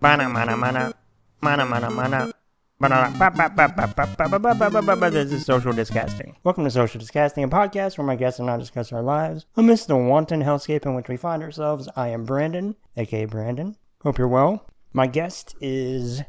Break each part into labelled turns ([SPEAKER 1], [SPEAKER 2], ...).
[SPEAKER 1] Mana mana mana. Mana mana mana. This is Social Disgusting. Welcome to Social Disgusting, a podcast where my guests and I discuss our lives amidst the wanton hellscape in which we find ourselves. I am Brandon, aka Brandon. Hope you're well. My guest is.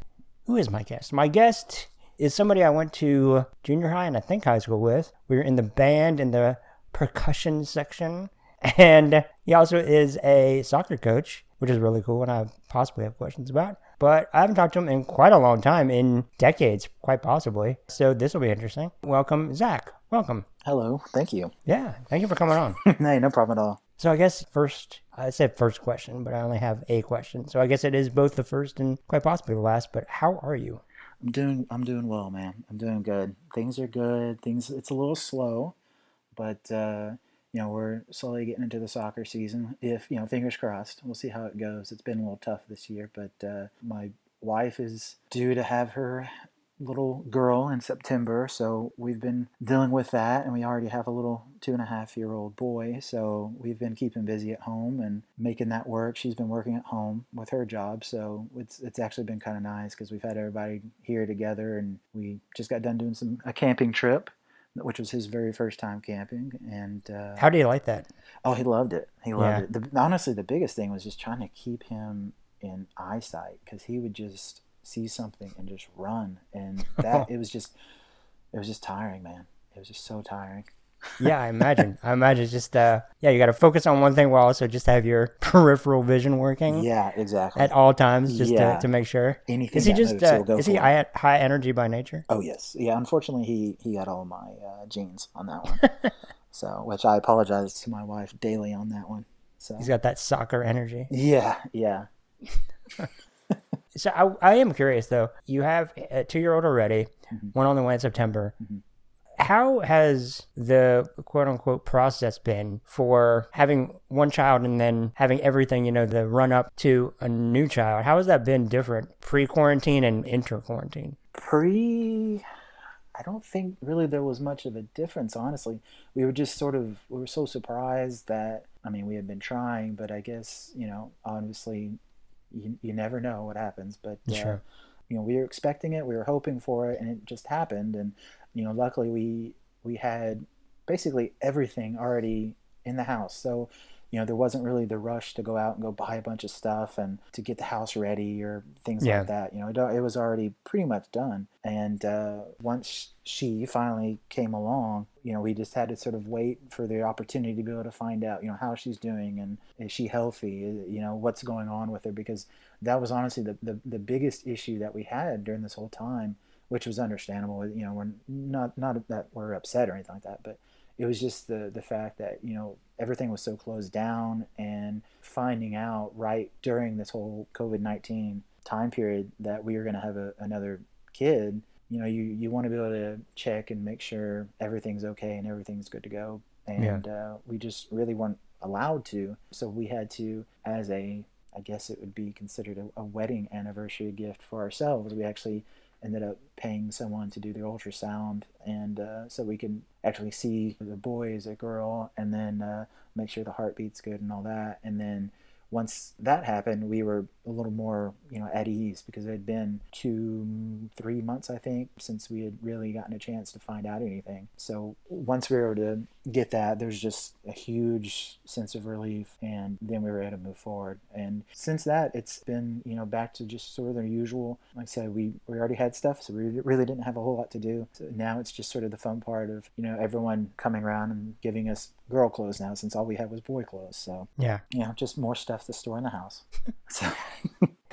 [SPEAKER 1] Who is my guest? My guest is somebody I went to junior high and I think high school with. We were in the band in the percussion section. And he also is a soccer coach, which is really cool and I possibly have questions about. But I haven't talked to him in quite a long time, in decades, quite possibly. So this will be interesting. Welcome, Zach. Welcome.
[SPEAKER 2] Hello, thank you.
[SPEAKER 1] Yeah, thank you for coming on.
[SPEAKER 2] hey, no problem at all.
[SPEAKER 1] So I guess first, I said first question, but I only have a question. So I guess it is both the first and quite possibly the last. But how are you?
[SPEAKER 2] I'm doing I'm doing well, man. I'm doing good. Things are good. Things it's a little slow, but uh, you know we're slowly getting into the soccer season. If you know, fingers crossed. We'll see how it goes. It's been a little tough this year, but uh, my wife is due to have her little girl in September, so we've been dealing with that, and we already have a little two and a half year old boy, so we've been keeping busy at home and making that work. She's been working at home with her job, so it's it's actually been kind of nice because we've had everybody here together, and we just got done doing some a camping trip. Which was his very first time camping, and uh,
[SPEAKER 1] How do you like that?
[SPEAKER 2] Oh, he loved it. He loved
[SPEAKER 1] Yeah.
[SPEAKER 2] it. The, honestly, the biggest thing was just trying to keep him in eyesight because he would just see something and just run, and that it was just, it was just tiring, man. It was just so tiring.
[SPEAKER 1] Yeah, I imagine. I imagine just, uh, yeah, you got to focus on one thing while also just have your peripheral vision working
[SPEAKER 2] Yeah, exactly.
[SPEAKER 1] at all times just
[SPEAKER 2] Yeah.
[SPEAKER 1] to, to make sure.
[SPEAKER 2] Anything
[SPEAKER 1] Is he just, uh, is he high, high energy by nature?
[SPEAKER 2] Oh yes, yeah. Unfortunately, he he got all my uh, genes on that one. so, which I apologize to my wife daily on that one. So,
[SPEAKER 1] He's got that soccer energy.
[SPEAKER 2] yeah, yeah.
[SPEAKER 1] So I, I am curious though. You have a two year old already,
[SPEAKER 2] Mm-hmm.
[SPEAKER 1] one on the way in September. How has the quote unquote process been for having one child and then having everything, you know, the run up to a new child? How has that been different pre quarantine and inter quarantine?
[SPEAKER 2] pre i don't think really there was much of a difference honestly we were just sort of we were so surprised that i mean we had been trying but i guess you know obviously you, you never know what happens but uh,
[SPEAKER 1] Sure.
[SPEAKER 2] you know we were expecting it we were hoping for it and it just happened and you know luckily we we had basically everything already in the house. So you know there wasn't really the rush to go out and go buy a bunch of stuff and to get the house ready or things
[SPEAKER 1] Yeah.
[SPEAKER 2] like that. You know it, it was already pretty much done. And uh, once she finally came along you know we just had to sort of wait for the opportunity to be able to find out you know how she's doing and is she healthy you know what's going on with her? Because that was honestly the, the, the biggest issue that we had during this whole time which was understandable you know we're not not that we're upset or anything like that but it was just the the fact that you know everything was so closed down and finding out right during this whole covid-19 time period that we were going to have a, another kid you know you you want to be able to check and make sure everything's okay and everything's good to go. And uh, we just really weren't allowed to. So we had to as a i guess it would be considered a, a wedding anniversary gift for ourselves we actually ended up paying someone to do the ultrasound. And uh, so we can actually see the boy is a girl and then uh, make sure the heartbeat's good and all that. And then once that happened we were a little more you know at ease because it had been two three months i think since we had really gotten a chance to find out anything. So once we were able to get that. There's just a huge sense of relief and then we were able to move forward. And since that it's been you know back to just sort of the usual. Like i said we, we already had stuff so we really didn't have a whole lot to do. So now it's just sort of the fun part of you know everyone coming around and giving us girl clothes now since all we had was boy clothes. So
[SPEAKER 1] Yeah.
[SPEAKER 2] you know just more stuff to store in the house. So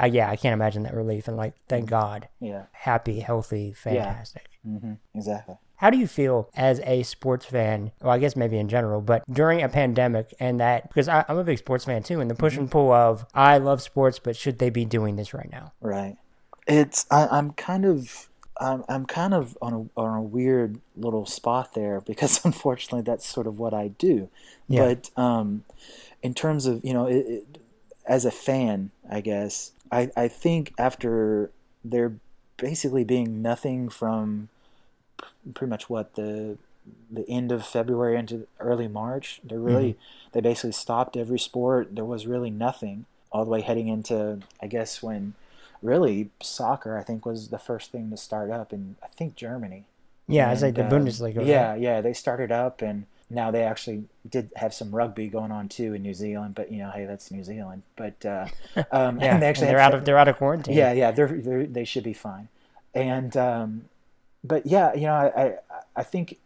[SPEAKER 1] Uh, yeah, I can't imagine that relief. And like, thank God.
[SPEAKER 2] yeah
[SPEAKER 1] Happy, healthy, fantastic.
[SPEAKER 2] hmm exactly
[SPEAKER 1] How do you feel as a sports fan? Well, I guess maybe in general, but during a pandemic and that, because I, I'm a big sports fan too, and the push and pull of, I love sports, but should they be doing this right now?
[SPEAKER 2] Right. It's I, I'm kind of I'm, I'm kind of on a on a weird little spot there because unfortunately that's sort of what I do.
[SPEAKER 1] Yeah.
[SPEAKER 2] But um, in terms of you know it, it, as a fan, I guess I I think after there basically being nothing from pretty much what the the end of February into early March, they really they basically stopped every sport. There was really nothing all the way heading into I guess when really soccer, I think, was the first thing to start up in I think Germany.
[SPEAKER 1] Yeah, it's like the
[SPEAKER 2] And, um,
[SPEAKER 1] Bundesliga.
[SPEAKER 2] Yeah, yeah, they started up, and now they actually did have some rugby going on too in New Zealand. But you know, hey, that's New Zealand. But uh, um,
[SPEAKER 1] yeah.
[SPEAKER 2] and they actually
[SPEAKER 1] they're
[SPEAKER 2] have
[SPEAKER 1] out of they're out of quarantine.
[SPEAKER 2] yeah, yeah, they're, they're they should be fine. And um, but yeah, you know, I I, I think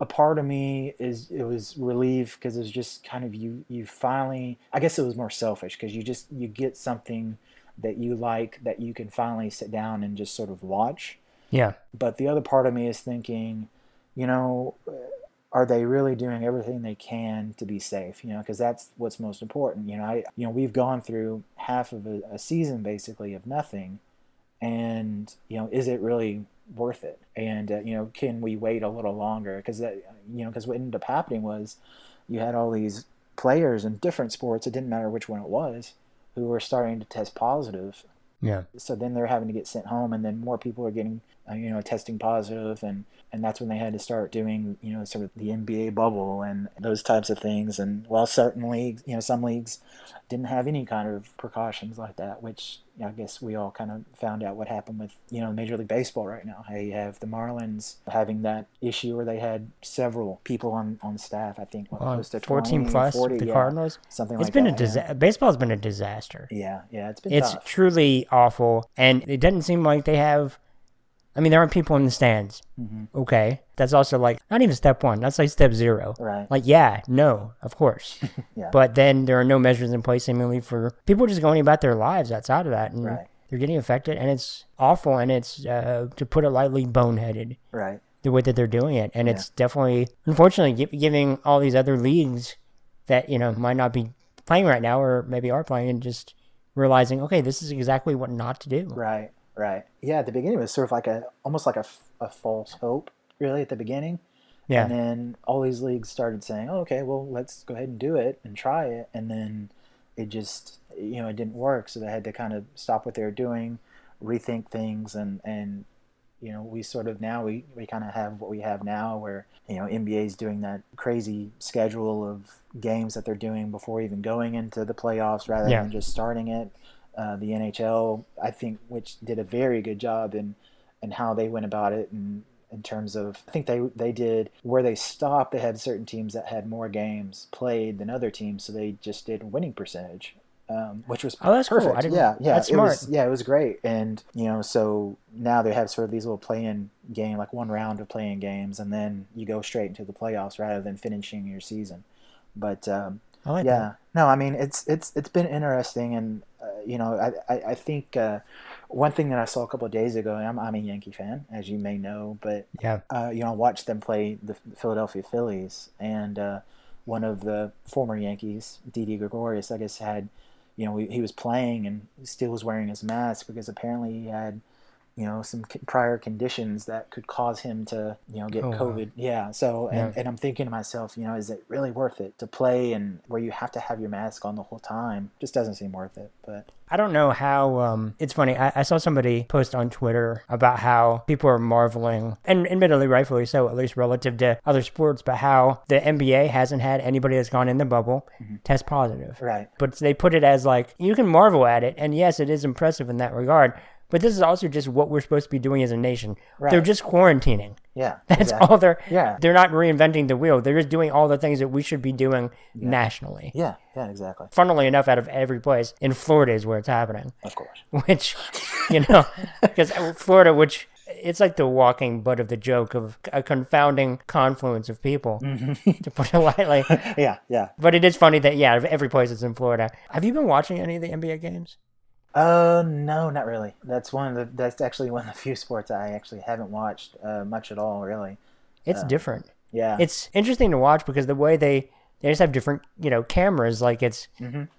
[SPEAKER 2] a part of me is it was relieved because it was just kind of you you finally I guess it was more selfish because you just you get something that you like that you can finally sit down and just sort of watch.
[SPEAKER 1] yeah,
[SPEAKER 2] But the other part of me is thinking, you know, are they really doing everything they can to be safe? You know, because that's what's most important. You know, I you know we've gone through half of a, a season basically of nothing, and you know, is it really worth it? And uh, you know, can we wait a little longer? Because that you know, because what ended up happening was you had all these players in different sports. It didn't matter which one it was, who were starting to test positive
[SPEAKER 1] yeah,
[SPEAKER 2] so then they're having to get sent home and then more people are getting uh, you know testing positive and and that's when they had to start doing you know sort of the NBA bubble and those types of things and while certain leagues you know some leagues didn't have any kind of precautions like that which you know, I guess we all kind of found out what happened with you know Major League Baseball right now how you have the Marlins having that issue where they had several people on on staff I think what,
[SPEAKER 1] on
[SPEAKER 2] close to
[SPEAKER 1] 14
[SPEAKER 2] 20,
[SPEAKER 1] plus
[SPEAKER 2] 40,
[SPEAKER 1] the
[SPEAKER 2] yeah,
[SPEAKER 1] Cardinals.
[SPEAKER 2] something
[SPEAKER 1] It's
[SPEAKER 2] like
[SPEAKER 1] been
[SPEAKER 2] that,
[SPEAKER 1] a disaster. Baseball's been a disaster.
[SPEAKER 2] yeah yeah, yeah it's been disaster.
[SPEAKER 1] It's
[SPEAKER 2] tough.
[SPEAKER 1] truly awful, and it doesn't seem like they have. I mean, there aren't people in the stands.
[SPEAKER 2] Mm-hmm.
[SPEAKER 1] Okay, that's also like not even step one. That's like step zero.
[SPEAKER 2] right
[SPEAKER 1] Like, yeah, no, of course.
[SPEAKER 2] Yeah.
[SPEAKER 1] But then there are no measures in place seemingly for people just going about their lives outside of that, and
[SPEAKER 2] Right.
[SPEAKER 1] they're getting affected, and it's awful, and it's uh, to put it lightly, boneheaded
[SPEAKER 2] right
[SPEAKER 1] the way that they're doing it, and it's definitely, unfortunately, gi- giving all these other leagues that you know might not be playing right now, or maybe are playing, and just realizing, okay, this is exactly what not to do.
[SPEAKER 2] Right, right. Yeah, at the beginning it was sort of like a almost like a, a false hope, really, at the beginning.
[SPEAKER 1] Yeah.
[SPEAKER 2] And then all these leagues started saying, oh, okay, well, let's go ahead and do it and try it. And then it just, you know, it didn't work. So they had to kind of stop what they were doing, rethink things. And, and you know, we sort of now, we, we kind of have what we have now where, you know, NBA is doing that crazy schedule of games that they're doing before even going into the playoffs rather
[SPEAKER 1] Yeah.
[SPEAKER 2] than just starting it. Uh, the NHL, I think, which did a very good job in in how they went about it, and in terms of, I think they they did where they stopped. They had certain teams that had more games played than other teams, so they just did winning percentage, um, which was
[SPEAKER 1] Oh, that's cool.
[SPEAKER 2] Perfect.
[SPEAKER 1] didn't-
[SPEAKER 2] yeah, yeah,
[SPEAKER 1] that's
[SPEAKER 2] it was,
[SPEAKER 1] smart.
[SPEAKER 2] yeah, it was great. And you know, so now they have sort of these little play-in game, like one round of playing games, and then you go straight into the playoffs rather than finishing your season. But um,
[SPEAKER 1] I like
[SPEAKER 2] yeah
[SPEAKER 1] that.
[SPEAKER 2] no i mean it's it's it's been interesting and you know i i, I think uh, one thing that i saw a couple of days ago and I'm, I'm a yankee fan as you may know but
[SPEAKER 1] Yeah.
[SPEAKER 2] uh, you know i watched them play the philadelphia phillies and uh, one of the former yankees Didi gregorius i guess had you know he, he was playing and still was wearing his mask because apparently he had you know some c- prior conditions that could cause him to you know get
[SPEAKER 1] Oh, wow.
[SPEAKER 2] covid yeah so and,
[SPEAKER 1] Yeah.
[SPEAKER 2] and i'm thinking to myself you know is it really worth it to play and where you have to have your mask on the whole time just doesn't seem worth it but
[SPEAKER 1] I don't know how. Um, it's funny. I, I saw somebody post on Twitter about how people are marveling, and admittedly, rightfully so, at least relative to other sports, but how the NBA hasn't had anybody that's gone in the bubble test positive.
[SPEAKER 2] right
[SPEAKER 1] But they put it as like you can marvel at it, and yes, it is impressive in that regard. But this is also just what we're supposed to be doing as a nation.
[SPEAKER 2] Right.
[SPEAKER 1] They're just quarantining.
[SPEAKER 2] yeah
[SPEAKER 1] That's
[SPEAKER 2] exactly.
[SPEAKER 1] all they're.
[SPEAKER 2] Yeah.
[SPEAKER 1] They're not reinventing the wheel. They're just doing all the things that we should be doing nationally.
[SPEAKER 2] yeah yeah exactly
[SPEAKER 1] Funnily enough, out of every place in Florida is where it's happening
[SPEAKER 2] of course
[SPEAKER 1] which you know because florida which it's like the walking butt of the joke of a confounding confluence of people mm-hmm. to put it lightly
[SPEAKER 2] yeah yeah
[SPEAKER 1] but it is funny that yeah every place is in florida have you been watching any of the nba games
[SPEAKER 2] uh no not really. That's one of the that's actually one of the few sports i actually haven't watched uh, much at all really.
[SPEAKER 1] It's different.
[SPEAKER 2] yeah.
[SPEAKER 1] It's interesting to watch because the way they they just have different you know cameras like it's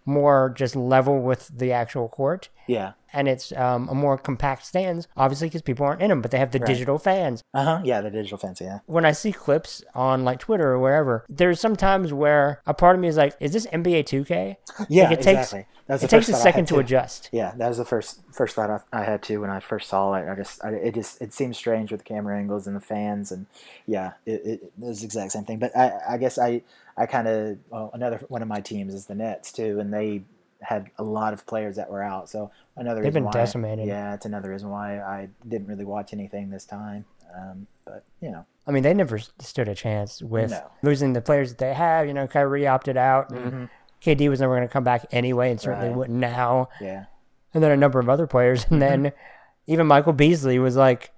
[SPEAKER 1] more just level with the actual court.
[SPEAKER 2] Yeah
[SPEAKER 1] and it's um, a more compact stands obviously because people aren't in them but they have the digital fans
[SPEAKER 2] uh-huh yeah the digital fence yeah
[SPEAKER 1] when I see clips on like Twitter or wherever, there's some times where a part of me is like, "Is this NBA 2K?"
[SPEAKER 2] yeah
[SPEAKER 1] Like, it takes
[SPEAKER 2] exactly that's
[SPEAKER 1] it takes a second to adjust.
[SPEAKER 2] Yeah, that was the first first thought I, I had too when I first saw it. I just, I, it just, it seems strange with the camera angles and the fans, and yeah, it, it, it was the exact same thing. But I, I guess I, I kind of, well, another one of my teams is the Nets too, and they had a lot of players that were out. So another
[SPEAKER 1] They've
[SPEAKER 2] reason
[SPEAKER 1] been
[SPEAKER 2] why,
[SPEAKER 1] decimated.
[SPEAKER 2] Yeah, it's another reason why I didn't really watch anything this time. Um, but you know,
[SPEAKER 1] I mean, they never stood a chance with
[SPEAKER 2] No.
[SPEAKER 1] losing the players that they have. You know, Kyrie opted out, and KD was never going to come back anyway, and certainly
[SPEAKER 2] Mm-hmm. Right.
[SPEAKER 1] wouldn't now.
[SPEAKER 2] yeah,
[SPEAKER 1] And then a number of other players, and
[SPEAKER 2] Mm-hmm.
[SPEAKER 1] then even Michael Beasley was like,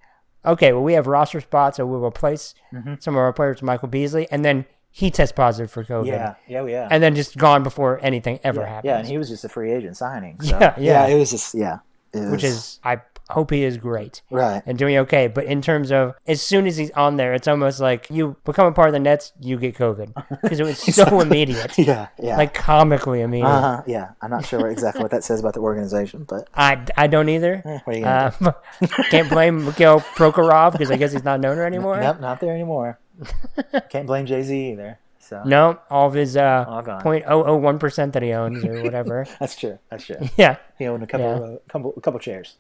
[SPEAKER 1] "Okay, well, we have roster spots, so we'll replace
[SPEAKER 2] Mm-hmm.
[SPEAKER 1] some of our players with Michael Beasley," and then he tests positive for COVID,
[SPEAKER 2] yeah, yeah, yeah.
[SPEAKER 1] and then just gone before anything ever
[SPEAKER 2] yeah,
[SPEAKER 1] happened.
[SPEAKER 2] yeah, and he was just a free agent signing. So.
[SPEAKER 1] Yeah, yeah.
[SPEAKER 2] it was just yeah, it
[SPEAKER 1] which is I hope he is great.
[SPEAKER 2] right.
[SPEAKER 1] and doing okay. But in terms of as soon as he's on there, it's almost like you become a part of the Nets, you get COVID because it was so immediate,
[SPEAKER 2] Yeah, yeah.
[SPEAKER 1] like comically immediate.
[SPEAKER 2] uh-huh, yeah. I'm not sure exactly what that says about the organization, but
[SPEAKER 1] I, I don't either.
[SPEAKER 2] what are you gonna
[SPEAKER 1] Uh, can't blame Mikhail Prokhorov because I guess he's not known anymore.
[SPEAKER 2] Nope, not there anymore. Can't blame Jay Z either. So
[SPEAKER 1] No, all of his uh,
[SPEAKER 2] All
[SPEAKER 1] 0.001 percent that he owns or whatever.
[SPEAKER 2] that's true. That's true.
[SPEAKER 1] yeah.
[SPEAKER 2] He owned a couple,
[SPEAKER 1] Yeah.
[SPEAKER 2] of, uh, couple, a couple chairs.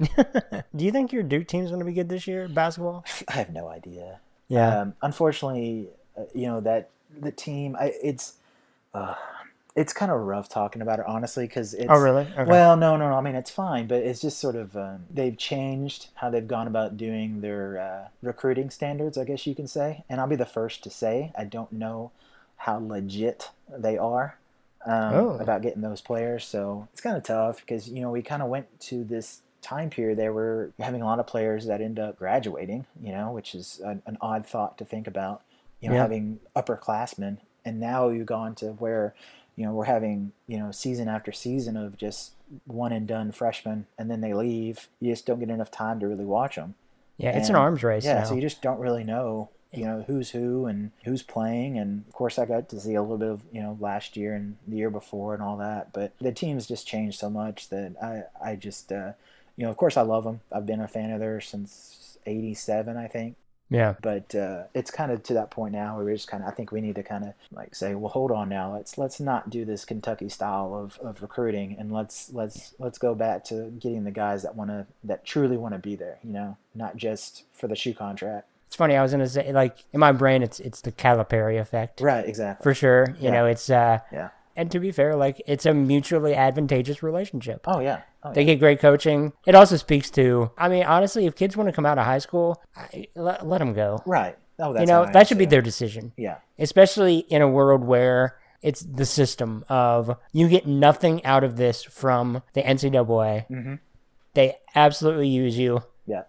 [SPEAKER 1] Do you think your Duke team's going to be good this year, basketball?
[SPEAKER 2] I have no idea.
[SPEAKER 1] Yeah.
[SPEAKER 2] Um, unfortunately, uh, you know that the team. I, it's uh, it's kind of rough talking about it, honestly, because it's.
[SPEAKER 1] oh, really? Okay.
[SPEAKER 2] Well, no, no, no. I mean, it's fine, but it's just sort of um, they've changed how they've gone about doing their uh, recruiting standards, I guess you can say. And I'll be the first to say I don't know how legit they are um,
[SPEAKER 1] Oh.
[SPEAKER 2] about getting those players. So it's kind of tough because you know we kind of went to this time period there were having a lot of players that end up graduating, you know, which is an, an odd thought to think about. You know,
[SPEAKER 1] Yeah.
[SPEAKER 2] having upperclassmen, and now you've gone to where you know we're having you know season after season of just one and done freshmen, and then they leave. You just don't get enough time to really watch them.
[SPEAKER 1] yeah, it's an arms race
[SPEAKER 2] Yeah,
[SPEAKER 1] now.
[SPEAKER 2] so you just don't really know, you know, who's who and who's playing. And of course, I got to see a little bit of, you know, last year and the year before and all that. But the team's just changed so much that I, I just, uh, you know, of course, I love them. I've been a fan of theirs since '87, I think.
[SPEAKER 1] Yeah.
[SPEAKER 2] But uh, it's kind of to that point now where we're just kind of, I think we need to kind of like say, well, hold on now. Let's let's not do this Kentucky style of, of recruiting, and let's let's let's go back to getting the guys that want to that truly want to be there. You know, not just for the shoe contract.
[SPEAKER 1] It's funny. I was going to say, like, in my brain, it's it's the Calipari effect.
[SPEAKER 2] Right. Exactly.
[SPEAKER 1] for sure. You
[SPEAKER 2] Yeah.
[SPEAKER 1] know, it's uh,
[SPEAKER 2] Yeah.
[SPEAKER 1] And to be fair, like it's a mutually advantageous relationship.
[SPEAKER 2] Oh yeah. Oh,
[SPEAKER 1] They
[SPEAKER 2] yeah.
[SPEAKER 1] get great coaching. It also speaks to, I mean, honestly, if kids want to come out of high school, I, let, let them go.
[SPEAKER 2] Right. Oh, that's
[SPEAKER 1] you know, that should be their decision,
[SPEAKER 2] Yeah.
[SPEAKER 1] especially in a world where it's the system of you get nothing out of this from the NCAA.
[SPEAKER 2] Mhm.
[SPEAKER 1] They absolutely use you.
[SPEAKER 2] Yeah.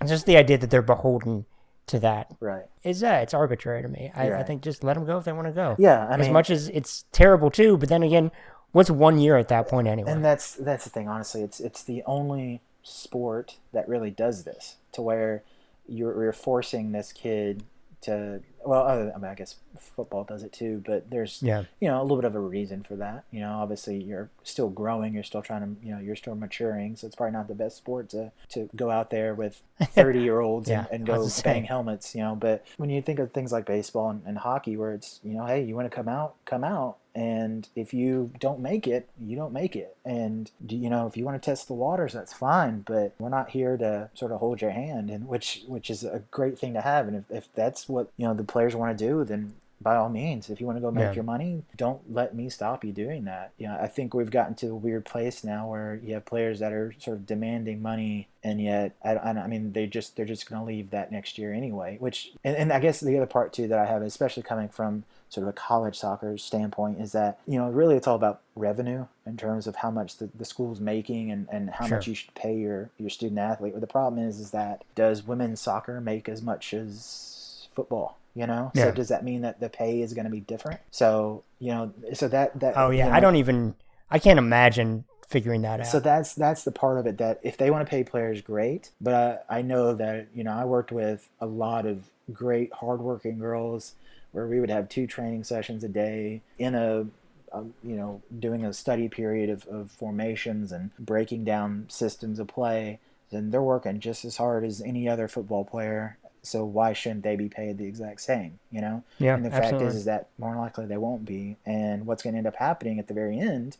[SPEAKER 1] It's just the idea that they're beholden to that
[SPEAKER 2] Right.
[SPEAKER 1] is uh, it's arbitrary to me. I, I think just let them go if they want to go.
[SPEAKER 2] Yeah. I
[SPEAKER 1] as
[SPEAKER 2] mean,
[SPEAKER 1] much as it's terrible too. But then again, what's one year at that point anyway?
[SPEAKER 2] and that's that's the thing. Honestly, it's it's the only sport that really does this to where you're, you're forcing this kid to. Well, other, I mean, I guess football does it too, but there's
[SPEAKER 1] yeah,
[SPEAKER 2] you know a little bit of a reason for that. You know, obviously you're still growing, you're still trying to, you know, you're still maturing, so it's probably not the best sport to to go out there with thirty year olds
[SPEAKER 1] Yeah,
[SPEAKER 2] and, and go bang
[SPEAKER 1] saying.
[SPEAKER 2] helmets. You know, but when you think of things like baseball and, and hockey, where it's you know, hey, you want to come out, come out. And if you don't make it, you don't make it. And you know if you want to test the waters, that's fine. But we're not here to sort of hold your hand, and which which is a great thing to have. And if, if that's what you know the players want to do, then by all means, if you want to go make
[SPEAKER 1] Yeah.
[SPEAKER 2] your money, don't let me stop you doing that. You know, I think we've gotten to a weird place now where you have players that are sort of demanding money, and yet I, I, I mean they just they're just going to leave that next year anyway. Which and, and I guess the other part too that I have, especially coming from sort of a college soccer standpoint, is that you know really it's all about revenue in terms of how much the, the school's making and, and how
[SPEAKER 1] Sure.
[SPEAKER 2] much you should pay your your student athlete. But the problem is is that does women's soccer make as much as football? You know,
[SPEAKER 1] Yeah.
[SPEAKER 2] so does that mean that the pay is going to be different? So you know, so that that
[SPEAKER 1] oh yeah.
[SPEAKER 2] you
[SPEAKER 1] I don't even. I can't imagine figuring that out.
[SPEAKER 2] so that's that's the part of it that if they want to pay players, great. But I, I know that you know I worked with a lot of great, hardworking girls where we would have two training sessions a day in a, you know doing a study period of, of formations and breaking down systems of play. And they're working just as hard as any other football player. So why shouldn't they be paid the exact same? You know.
[SPEAKER 1] yeah,
[SPEAKER 2] And the fact
[SPEAKER 1] absolutely.
[SPEAKER 2] is, is that more likely they won't be. And what's going to end up happening at the very end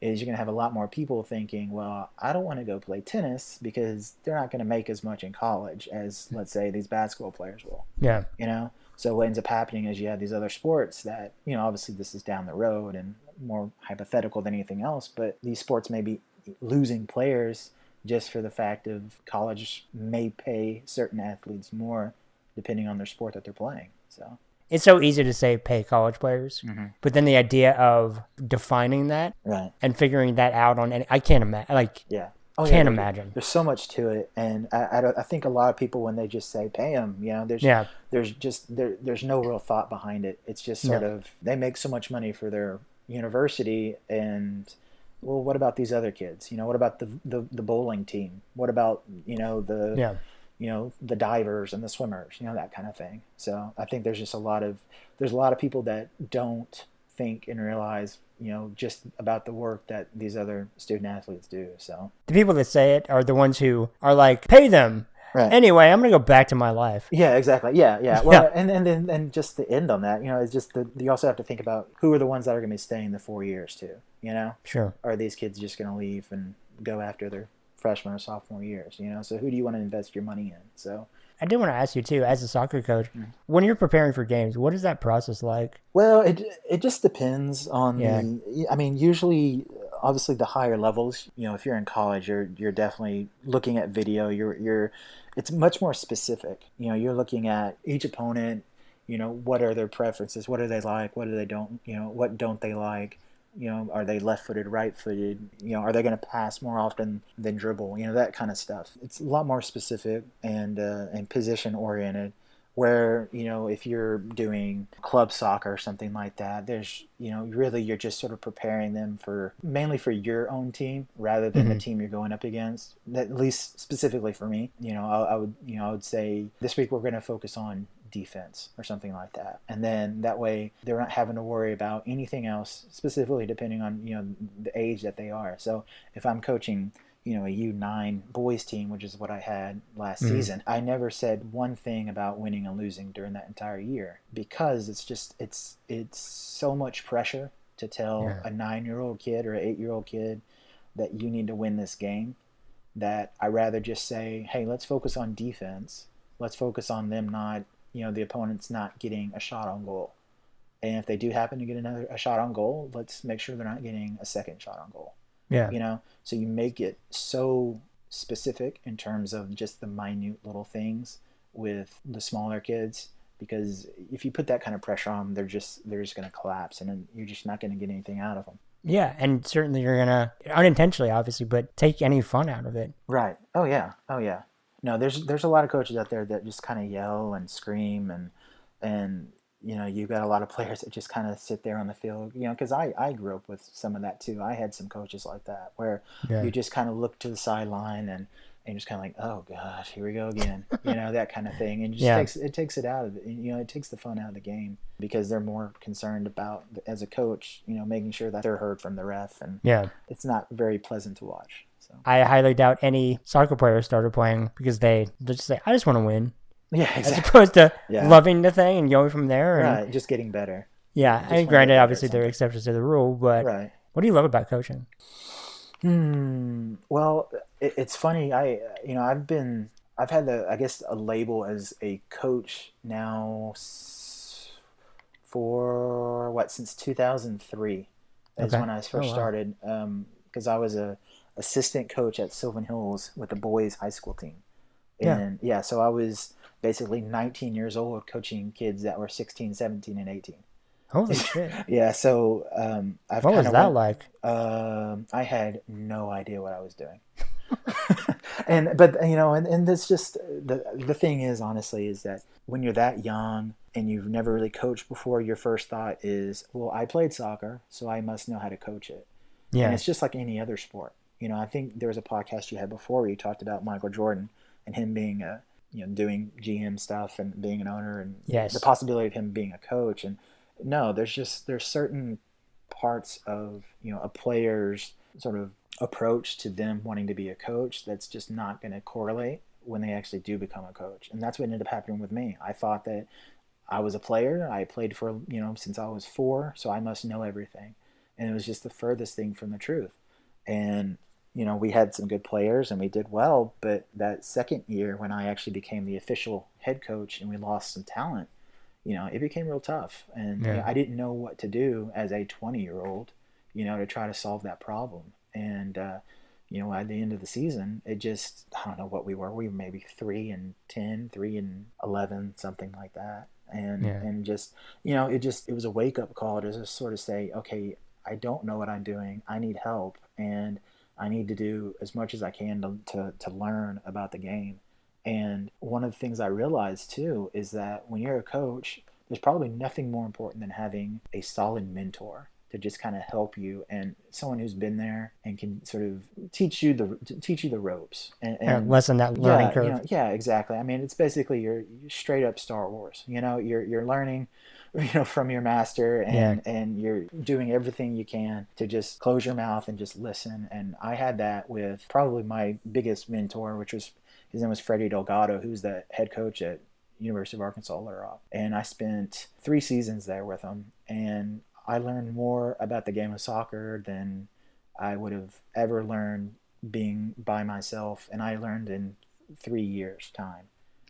[SPEAKER 2] is you're going to have a lot more people thinking, well, I don't want to go play tennis because they're not going to make as much in college as, let's say, these basketball players will.
[SPEAKER 1] yeah,
[SPEAKER 2] You know. So what ends up happening is you have these other sports that, you know, obviously this is down the road, and more hypothetical than anything else, but these sports may be losing players just for the fact of college may pay certain athletes more depending on their sport that they're playing. So
[SPEAKER 1] It's so easy to say pay college players,
[SPEAKER 2] Mm-hmm.
[SPEAKER 1] but then the idea of defining that
[SPEAKER 2] right,
[SPEAKER 1] and figuring that out on any, I can't imagine. Like,
[SPEAKER 2] yeah. Oh,
[SPEAKER 1] can't
[SPEAKER 2] there-
[SPEAKER 1] imagine.
[SPEAKER 2] There's so much to it, and I, I, don't- I think a lot of people when they just say pay them, you know, there's
[SPEAKER 1] Yeah.
[SPEAKER 2] there's just there there's no real thought behind it. It's just sort
[SPEAKER 1] Yeah.
[SPEAKER 2] of they make so much money for their university, and well, what about these other kids? You know, what about the the, the bowling team? What about you know the
[SPEAKER 1] Yeah.
[SPEAKER 2] you know the divers and the swimmers? You know that kind of thing. So I think there's just a lot of there's a lot of people that don't think and realize you know just about the work that these other student athletes do. So
[SPEAKER 1] The people that say it are the ones who are like, pay them.
[SPEAKER 2] Right.
[SPEAKER 1] Anyway, I'm to go back to my life.
[SPEAKER 2] Yeah, exactly. Yeah, yeah. Well,
[SPEAKER 1] Yeah.
[SPEAKER 2] and and then and just to end on that, you know, it's just the you also have to think about who are the ones that are to be staying the four years too. You know,
[SPEAKER 1] Sure.
[SPEAKER 2] are these kids just to leave and go after their freshman or sophomore years? You know, so who do you want to invest your money in? So,
[SPEAKER 1] I did want to ask you too, as a soccer coach,
[SPEAKER 2] Mm.
[SPEAKER 1] when you're preparing for games, what is that process like?
[SPEAKER 2] well, it it just depends on
[SPEAKER 1] Yeah.
[SPEAKER 2] the. I mean, usually, obviously, the higher levels. You know, if you're in college, you're you're definitely looking at video. You're you're, it's much more specific. You know, you're looking at each opponent. You know, what are their preferences? What do they like? What do they don't? You know, what don't they like? You know, are they left-footed, right-footed? You know, are they going to pass more often than dribble? You know, that kind of stuff. It's a lot more specific and uh, and position-oriented where you know if you're doing club soccer or something like that there's you know really you're just sort of preparing them for mainly for your own team rather than the
[SPEAKER 1] Mhm.
[SPEAKER 2] team you're going up against at least specifically for me you know I, I would you know i would say this week we're going to focus on defense or something like that and then that way they're not having to worry about anything else specifically depending on you know the age that they are so if i'm coaching you know a U9 boys team, which is what I had last
[SPEAKER 1] Mhm.
[SPEAKER 2] season. I never said one thing about winning and losing during that entire year because it's just it's it's so much pressure to tell
[SPEAKER 1] Yeah.
[SPEAKER 2] a 9-year-old kid or an 8-year-old kid that you need to win this game that I rather just say, "Hey, let's focus on defense. Let's focus on them not, you know, the opponents not getting a shot on goal." And if they do happen to get another a shot on goal, let's make sure they're not getting a second shot on goal
[SPEAKER 1] Yeah.
[SPEAKER 2] you know so you make it so specific in terms of just the minute little things with the smaller kids because if you put that kind of pressure on them they're just they're just going to collapse and then you're just not going to get anything out of them
[SPEAKER 1] Yeah. And certainly you're going to, unintentionally, obviously, but take any fun out of it.
[SPEAKER 2] right oh yeah oh yeah no there's there's a lot of coaches out there that just kind of yell and scream and and you know you've got a lot of players that just kind of sit there on the field you know because I, I grew up with some of that too i had some coaches like that where
[SPEAKER 1] Yeah.
[SPEAKER 2] you just kind of look to the sideline and and you're just kind of like oh gosh here we go again you know that kind of thing and it just
[SPEAKER 1] Yeah.
[SPEAKER 2] takes it takes it out of it you know it takes the fun out of the game because they're more concerned about as a coach you know making sure that they're heard from the ref and
[SPEAKER 1] Yeah.
[SPEAKER 2] it's not very pleasant to watch
[SPEAKER 1] I highly doubt any soccer player started playing because they they just say, I just want to win.
[SPEAKER 2] yeah
[SPEAKER 1] As
[SPEAKER 2] exactly
[SPEAKER 1] opposed to
[SPEAKER 2] Yeah.
[SPEAKER 1] loving the thing and going from there. And,
[SPEAKER 2] right just getting better
[SPEAKER 1] Yeah. And granted, obviously, there are exceptions to the rule, but
[SPEAKER 2] right
[SPEAKER 1] what do you love about coaching?
[SPEAKER 2] Hmm. Well, it, it's funny. I you know I've been I've had the I guess a label as a coach now for what since 2003 is
[SPEAKER 1] Okay.
[SPEAKER 2] when I
[SPEAKER 1] Oh,
[SPEAKER 2] first
[SPEAKER 1] wow.
[SPEAKER 2] started because I was a assistant coach at Sylvan Hills with the boys high school team.
[SPEAKER 1] Yeah.
[SPEAKER 2] And yeah, so I was basically 19 years old coaching kids that were 16, 17, and 18.
[SPEAKER 1] Holy shit.
[SPEAKER 2] Yeah, so um, I've
[SPEAKER 1] What was that
[SPEAKER 2] went-
[SPEAKER 1] like?
[SPEAKER 2] um, I had no idea what I was doing. and but you know, and, and that's just the the thing is honestly is that when you're that young and you've never really coached before, your first thought is, well, I played soccer, so I must know how to coach it.
[SPEAKER 1] Yeah.
[SPEAKER 2] And it's just like any other sport. You know, I think there was a podcast you had before where you talked about Michael Jordan and him being a you know doing GM stuff and being an owner and
[SPEAKER 1] Yes.
[SPEAKER 2] the possibility of him being a coach. And no, there's just there's certain parts of you know a player's sort of approach to them wanting to be a coach that's just not going to correlate when they actually do become a coach. And that's what ended up happening with me. I thought that i was a player. I played for you know since i was four so i must know everything. And it was just the furthest thing from the truth. And you know we had some good players and we did well but that second year when i actually became the official head coach and we lost some talent you know it became real tough and
[SPEAKER 1] Yeah.
[SPEAKER 2] i didn't know what to do as a 20 year old you know, to try to solve that problem. And uh, you know, at the end of the season, it just I don't know what we were. We were maybe three and 10, 3 and eleven, something like that. And
[SPEAKER 1] Yeah.
[SPEAKER 2] and just you know, it just it was a wake up call to just sort of say, okay, I don't know what I'm doing. I need help, and I need to do as much as I can to to, to learn about the game. And one of the things I realized too is that when you're a coach, there's probably nothing more important than having a solid mentor to just kind of help you and someone who's been there and can sort of teach you the teach you the ropes and,
[SPEAKER 1] Yeah,
[SPEAKER 2] and
[SPEAKER 1] lessen that learning
[SPEAKER 2] yeah,
[SPEAKER 1] curve.
[SPEAKER 2] you know, yeah, exactly. I mean, it's basically your straight up Star Wars. You know, you're you're learning, you know, from your master, and and you're doing everything you can to just close your mouth and just listen. And I had that with probably my biggest mentor, which was his name was Freddie Delgado, who's the head coach at University of Arkansas Little Rock, and I spent three seasons there with him, and I learned more about the game of soccer than I would have ever learned being by myself, and I learned in three years' time.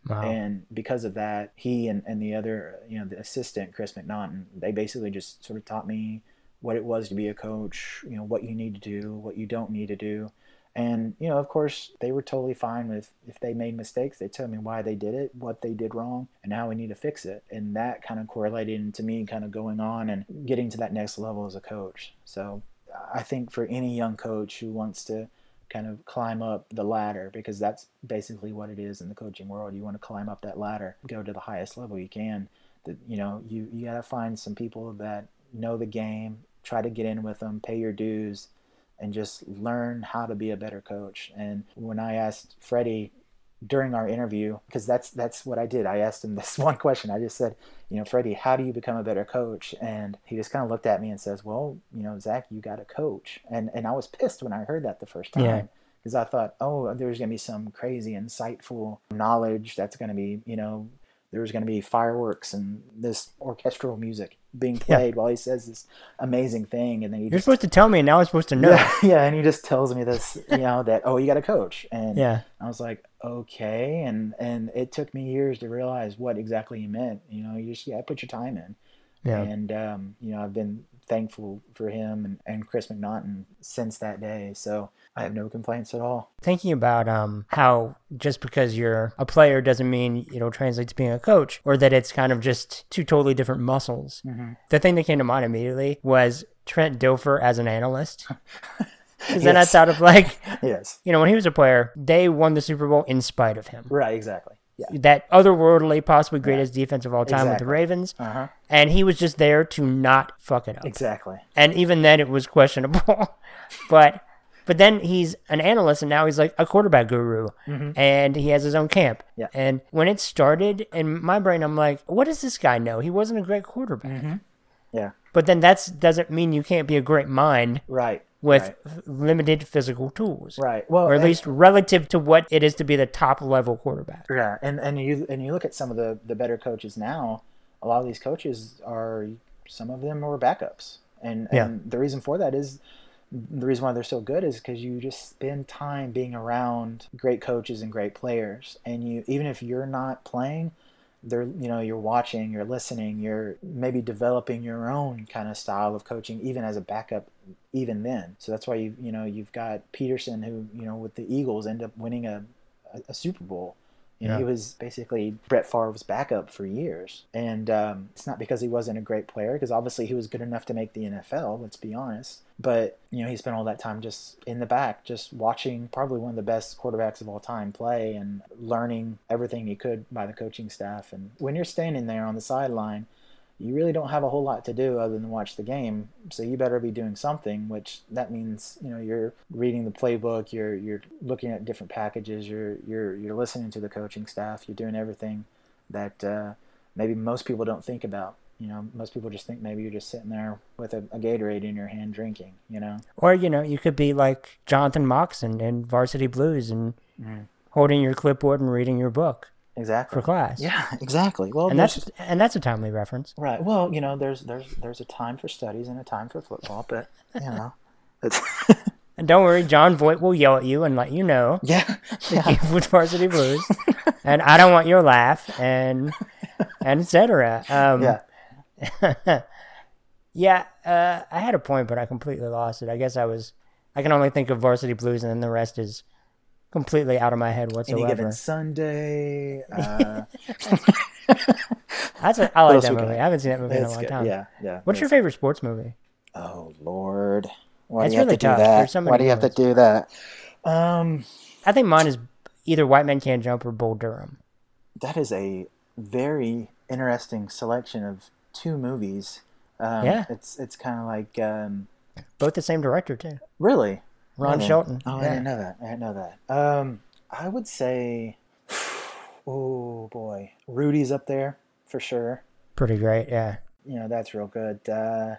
[SPEAKER 1] Wow.
[SPEAKER 2] And because of that, he and, and the other, you know, the assistant, Chris McNaughton, they basically just sort of taught me what it was to be a coach, you know, what you need to do, what you don't need to do. And, you know, of course, they were totally fine with if they made mistakes, they tell me why they did it, what they did wrong, and how we need to fix it. And that kind of correlated into me kind of going on and getting to that next level as a coach. So I think for any young coach who wants to kind of climb up the ladder because that's basically what it is in the coaching world. You want to climb up that ladder, go to the highest level you can. That you know, you you got to find some people that know the game, try to get in with them, pay your dues, and just learn how to be a better coach. And when I asked Freddie during our interview, because that's that's what I did. I asked him this one question. I just said, you know, Freddie, how do you become a better coach? And he just kind of looked at me and says, well, you know, Zach, you got to coach. And and I was pissed when I heard that the first time because I thought, oh, there's going to be some crazy, insightful knowledge that's going to be, you know, there's going to be fireworks and this orchestral music being
[SPEAKER 1] Yeah.
[SPEAKER 2] played while he says this amazing thing, and then he
[SPEAKER 1] You're
[SPEAKER 2] just
[SPEAKER 1] supposed to tell me, and now I'm supposed to know.
[SPEAKER 2] yeah, yeah, and he just tells me this, you know, that oh, you got a coach, and
[SPEAKER 1] Yeah.
[SPEAKER 2] I was like, okay, and and it took me years to realize what exactly he meant. You know, you just yeah, put your time in,
[SPEAKER 1] Yeah.
[SPEAKER 2] and um, you know, I've been thankful for him and, and Chris McNaughton since that day. So I have no complaints at all.
[SPEAKER 1] Thinking about um how just because you're a player doesn't mean it'll translate to being a coach, or that it's kind of just two totally different muscles.
[SPEAKER 2] Mm-hmm.
[SPEAKER 1] The thing that came to mind immediately was Trent Dilfer as an analyst. Because then I
[SPEAKER 2] Yes.
[SPEAKER 1] thought of like,
[SPEAKER 2] Yes,
[SPEAKER 1] you know, when he was a player, they won the Super Bowl in spite of him.
[SPEAKER 2] right, exactly. Yeah.
[SPEAKER 1] That otherworldly, possibly greatest defense of all time with the Ravens.
[SPEAKER 2] Uh huh.
[SPEAKER 1] And he was just there to not fuck it up.
[SPEAKER 2] Exactly.
[SPEAKER 1] and even then it was questionable but but then he's an analyst and now he's like a quarterback guru and he has his own camp
[SPEAKER 2] Mm-hmm. Yeah.
[SPEAKER 1] and when it started in my brain i'm like what does this guy know he wasn't a great quarterback
[SPEAKER 2] Mm-hmm. Yeah.
[SPEAKER 1] but then that's doesn't mean you can't be a great mind
[SPEAKER 2] Right.
[SPEAKER 1] With
[SPEAKER 2] right.
[SPEAKER 1] limited physical tools
[SPEAKER 2] Right. Well,
[SPEAKER 1] or at
[SPEAKER 2] and-
[SPEAKER 1] least relative to what it is to be the top level quarterback
[SPEAKER 2] Yeah, and and you and you look at some of the the better coaches now. A lot of these coaches are some of them are backups, and
[SPEAKER 1] Yeah.
[SPEAKER 2] and the reason for that is the reason why they're so good is because you just spend time being around great coaches and great players, and you even if you're not playing. They're, you know, you're watching, you're listening, you're maybe developing your own kind of style of coaching, even as a backup, even then. So that's why you, you know, you've got Pederson, who, you know, with the Eagles, end up winning a, a, a Super Bowl. You know,
[SPEAKER 1] Yeah.
[SPEAKER 2] he was basically Brett Favre's backup for years. And um, it's not because he wasn't a great player, because obviously he was good enough to make the NFL, let's be honest. But, you know, he spent all that time just in the back, just watching probably one of the best quarterbacks of all time play and learning everything he could by the coaching staff. And when you're standing there on the sideline, you really don't have a whole lot to do other than watch the game. So you better be doing something, which that means you know you're reading the playbook, you're you're looking at different packages, you're you're you're listening to the coaching staff, you're doing everything that uh, maybe most people don't think about. You know, most people just think maybe you're just sitting there with a, a Gatorade in your hand drinking. You know,
[SPEAKER 1] or you know you could be like jonathan moxon in varsity blues and holding your clipboard and reading your book
[SPEAKER 2] exactly.
[SPEAKER 1] for class
[SPEAKER 2] Yeah, exactly. Well,
[SPEAKER 1] and that's and that's a timely reference
[SPEAKER 2] Right. Well, you know, there's there's there's a time for studies and a time for football, but you know,
[SPEAKER 1] And don't worry, Jon Voight will yell at you and let you know
[SPEAKER 2] yeah, yeah,
[SPEAKER 1] with Varsity Blues. and I don't want your laugh and and etc. Um,
[SPEAKER 2] yeah.
[SPEAKER 1] Yeah, uh, I had a point, but I completely lost it. I guess I was. I can only think of Varsity Blues, and then the rest is completely out of my head whatsoever.
[SPEAKER 2] Any given Sunday. Uh,
[SPEAKER 1] That's a, I like that movie. I haven't seen that movie in a long
[SPEAKER 2] good.
[SPEAKER 1] time.
[SPEAKER 2] Yeah, yeah.
[SPEAKER 1] What's your favorite sports movie?
[SPEAKER 2] Oh Lord, why
[SPEAKER 1] It's
[SPEAKER 2] do you have to do that?
[SPEAKER 1] So
[SPEAKER 2] why do you have to do that? Um,
[SPEAKER 1] I think mine is either White Men Can't Jump or Bull Durham.
[SPEAKER 2] that is a very interesting selection of two movies. Um,
[SPEAKER 1] Yeah.
[SPEAKER 2] it's it's kind of like um,
[SPEAKER 1] Both the same director too,
[SPEAKER 2] really
[SPEAKER 1] Ron? Shelton.
[SPEAKER 2] Oh, I didn't know that. I didn't know that. Um, I would say, oh boy, Rudy's up there for sure.
[SPEAKER 1] Pretty great. Yeah.
[SPEAKER 2] You know that's real good. Uh,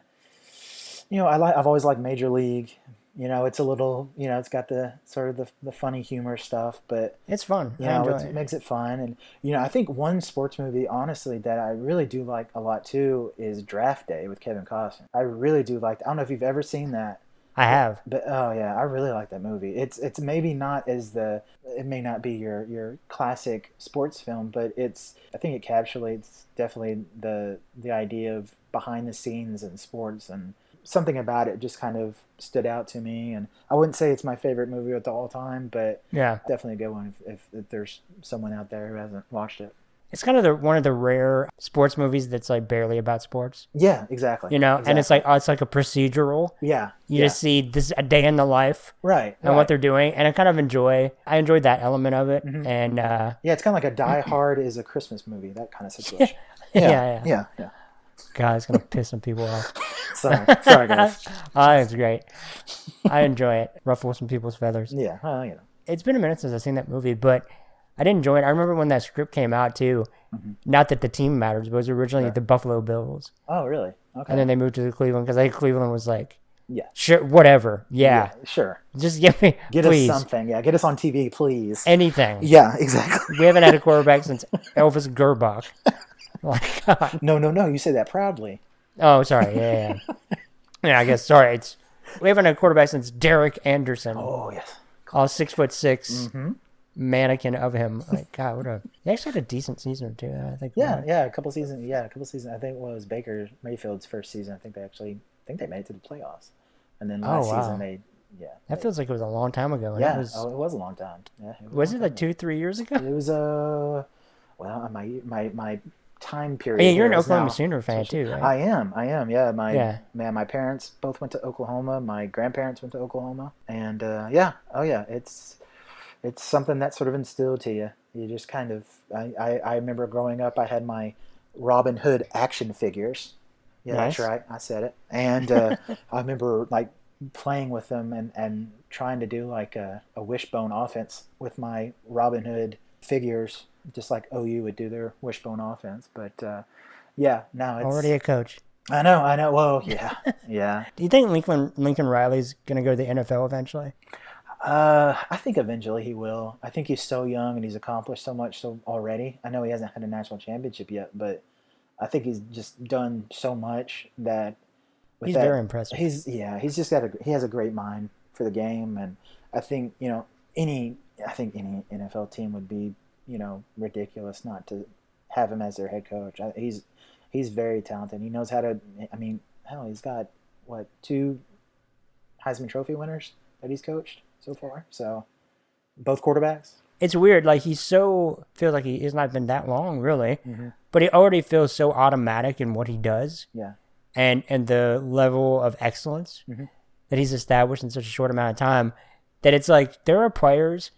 [SPEAKER 2] you know, I like. I've always liked Major League. You know, it's a little. You know, it's got the sort of the, the funny humor stuff, but
[SPEAKER 1] It's fun.
[SPEAKER 2] you
[SPEAKER 1] I
[SPEAKER 2] know,
[SPEAKER 1] it.
[SPEAKER 2] it makes it fun. And you know, I think one sports movie, honestly, that I really do like a lot too is Draft Day with Kevin Costner. I really do like. I don't know if you've ever seen that.
[SPEAKER 1] I have.
[SPEAKER 2] But oh yeah, I really like that movie. It's it's maybe not as the it may not be your your classic sports film, but it's I think it encapsulates definitely the the idea of behind the scenes in sports and something about it just kind of stood out to me. And I wouldn't say it's my favorite movie of all time, but
[SPEAKER 1] Yeah.
[SPEAKER 2] definitely a good one if, if, if there's someone out there who hasn't watched it.
[SPEAKER 1] It's kind of the one of the rare sports movies that's like barely about sports.
[SPEAKER 2] Yeah, exactly.
[SPEAKER 1] You know, and it's like oh, it's like a procedural.
[SPEAKER 2] yeah,
[SPEAKER 1] You
[SPEAKER 2] yeah,
[SPEAKER 1] just see this a day in the life
[SPEAKER 2] right,
[SPEAKER 1] and what they're doing, and I kind of enjoy. I enjoyed that element of it,
[SPEAKER 2] Mm-hmm.
[SPEAKER 1] and uh,
[SPEAKER 2] yeah, it's kind of like a Die Hard is a Christmas movie, that kind of situation.
[SPEAKER 1] yeah,
[SPEAKER 2] Yeah,
[SPEAKER 1] yeah,
[SPEAKER 2] yeah, yeah.
[SPEAKER 1] God, it's gonna piss some people off.
[SPEAKER 2] Sorry, sorry, guys.
[SPEAKER 1] oh, it's great. I enjoy it. Ruffle some people's feathers.
[SPEAKER 2] Yeah, well, you know.
[SPEAKER 1] It's been a minute since I've seen that movie, but I didn't join. I remember when that script came out too.
[SPEAKER 2] Mm-hmm.
[SPEAKER 1] Not that the team matters, but it was originally the Buffalo Bills,
[SPEAKER 2] Oh, really? Okay.
[SPEAKER 1] and then they moved to the Cleveland because I think Cleveland was like,
[SPEAKER 2] yeah.
[SPEAKER 1] sure, whatever, yeah,
[SPEAKER 2] Sure.
[SPEAKER 1] just give me,
[SPEAKER 2] Get
[SPEAKER 1] please,
[SPEAKER 2] us something. Yeah, get us on TV, please.
[SPEAKER 1] anything.
[SPEAKER 2] yeah, exactly.
[SPEAKER 1] We haven't had a quarterback since Elvis Grbac. Like,
[SPEAKER 2] No, no, no. You say that proudly.
[SPEAKER 1] oh, sorry, yeah, yeah. yeah, I guess sorry. It's we haven't had a quarterback since Derek Anderson.
[SPEAKER 2] Oh, yes.
[SPEAKER 1] all six foot 6
[SPEAKER 2] Mm-hmm.
[SPEAKER 1] Mannequin of him. Like God, what a he actually had a decent season too. I think.
[SPEAKER 2] Yeah, yeah. A couple seasons. Yeah, a couple seasons. I think it was Baker Mayfield's first season. I think they actually, I think they made it to the playoffs, and then last
[SPEAKER 1] Oh, wow.
[SPEAKER 2] season they, yeah.
[SPEAKER 1] that
[SPEAKER 2] they-
[SPEAKER 1] feels like it was a long time ago.
[SPEAKER 2] Yeah.
[SPEAKER 1] it was
[SPEAKER 2] oh, it was a long time. Yeah. It
[SPEAKER 1] was
[SPEAKER 2] a
[SPEAKER 1] it like two, three years ago?
[SPEAKER 2] It was uh, well, my my my time period.
[SPEAKER 1] Yeah, you're an Oklahoma
[SPEAKER 2] now-
[SPEAKER 1] Sooner fan too, right?
[SPEAKER 2] I am. I am. Yeah. My
[SPEAKER 1] Yeah.
[SPEAKER 2] man. My parents both went to Oklahoma. My grandparents went to Oklahoma, and uh, yeah. Oh yeah. It's it's something that sort of instilled to you. You just kind of. I, I, I remember growing up. I had my Robin Hood action figures. Yeah,
[SPEAKER 1] Nice.
[SPEAKER 2] that's right. I said it. And uh, I remember like playing with them and, and trying to do like a, a wishbone offense with my Robin Hood figures, just like OU would do their wishbone offense. But uh, yeah, now it's
[SPEAKER 1] Already a coach.
[SPEAKER 2] I know, I know. Well, yeah, yeah.
[SPEAKER 1] Do you think Lincoln Lincoln Riley's gonna go to the NFL eventually?
[SPEAKER 2] Uh, I think eventually he will. I think he's so young and he's accomplished so much so already. I know he hasn't had a national championship yet, but I think he's just done so much that with
[SPEAKER 1] He's
[SPEAKER 2] that-
[SPEAKER 1] very impressive.
[SPEAKER 2] He's yeah, he's just got a he has a great mind for the game, and I think you know any I think any NFL team would be you know ridiculous not to have him as their head coach. I, he's he's very talented. He knows how to. I mean, hell, he's got what two Heisman Trophy winners that he's coached so far. So both quarterbacks.
[SPEAKER 1] It's weird. Like he's so feels like he has not been that long really,
[SPEAKER 2] Mhm.
[SPEAKER 1] but he already feels so automatic in what he does.
[SPEAKER 2] Yeah,
[SPEAKER 1] and and the level of excellence
[SPEAKER 2] Mhm.
[SPEAKER 1] that he's established in such a short amount of time that it's like there are players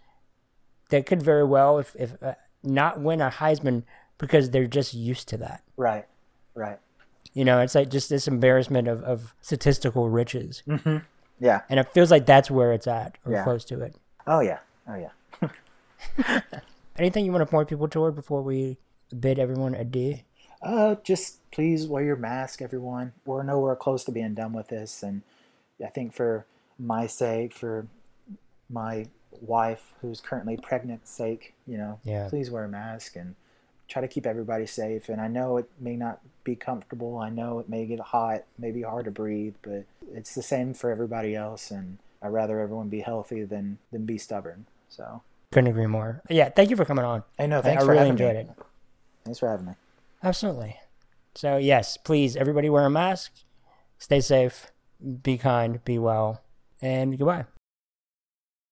[SPEAKER 1] that could very well if, if uh, not win a Heisman because they're just used to that.
[SPEAKER 2] right, right.
[SPEAKER 1] You know, it's like just this embarrassment of, of statistical riches.
[SPEAKER 2] Mm-hmm. Yeah.
[SPEAKER 1] And it feels like that's where it's at or
[SPEAKER 2] Yeah.
[SPEAKER 1] close to it.
[SPEAKER 2] Oh yeah. Oh yeah.
[SPEAKER 1] Anything you want to point people toward before we bid everyone adieu?
[SPEAKER 2] Uh, just please wear your mask, everyone. We're nowhere close to being done with this, and I think for my sake, for my wife who's currently pregnant sake, you know,
[SPEAKER 1] Yeah.
[SPEAKER 2] please wear a mask and try to keep everybody safe. And I know it may not be comfortable. I know it may get hot, may be hard to breathe, but it's the same for everybody else. And I'd rather everyone be healthy than than be stubborn. So
[SPEAKER 1] Couldn't agree more. Yeah, thank you for coming on.
[SPEAKER 2] I know.
[SPEAKER 1] I,
[SPEAKER 2] Thanks
[SPEAKER 1] I
[SPEAKER 2] for
[SPEAKER 1] really
[SPEAKER 2] having
[SPEAKER 1] enjoyed
[SPEAKER 2] me.
[SPEAKER 1] it.
[SPEAKER 2] Thanks for having me.
[SPEAKER 1] Absolutely. So yes, please, everybody wear a mask. Stay safe, be kind, be well, and goodbye.